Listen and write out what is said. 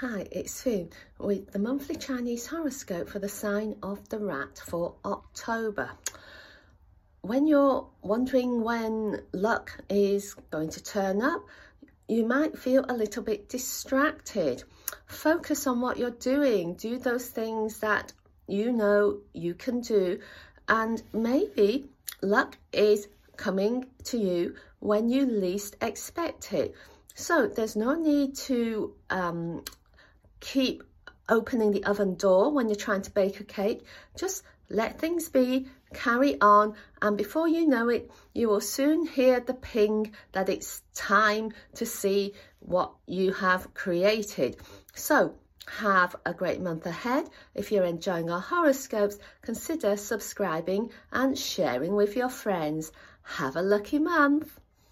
Hi, it's Sue with the monthly Chinese horoscope for the sign of the rat for October. When you're wondering when luck is going to turn up, you might feel a little bit distracted. Focus on what you're doing. Do those things that you know you can do and maybe luck is coming to you when you least expect it. So there's no need to um, keep opening the oven door when you're trying to bake a cake. Just let things be, carry on, and before you know it, you will soon hear the ping that it's time to see what you have created. So, have a great month ahead. If you're enjoying our horoscopes, consider subscribing and sharing with your friends. Have a lucky month.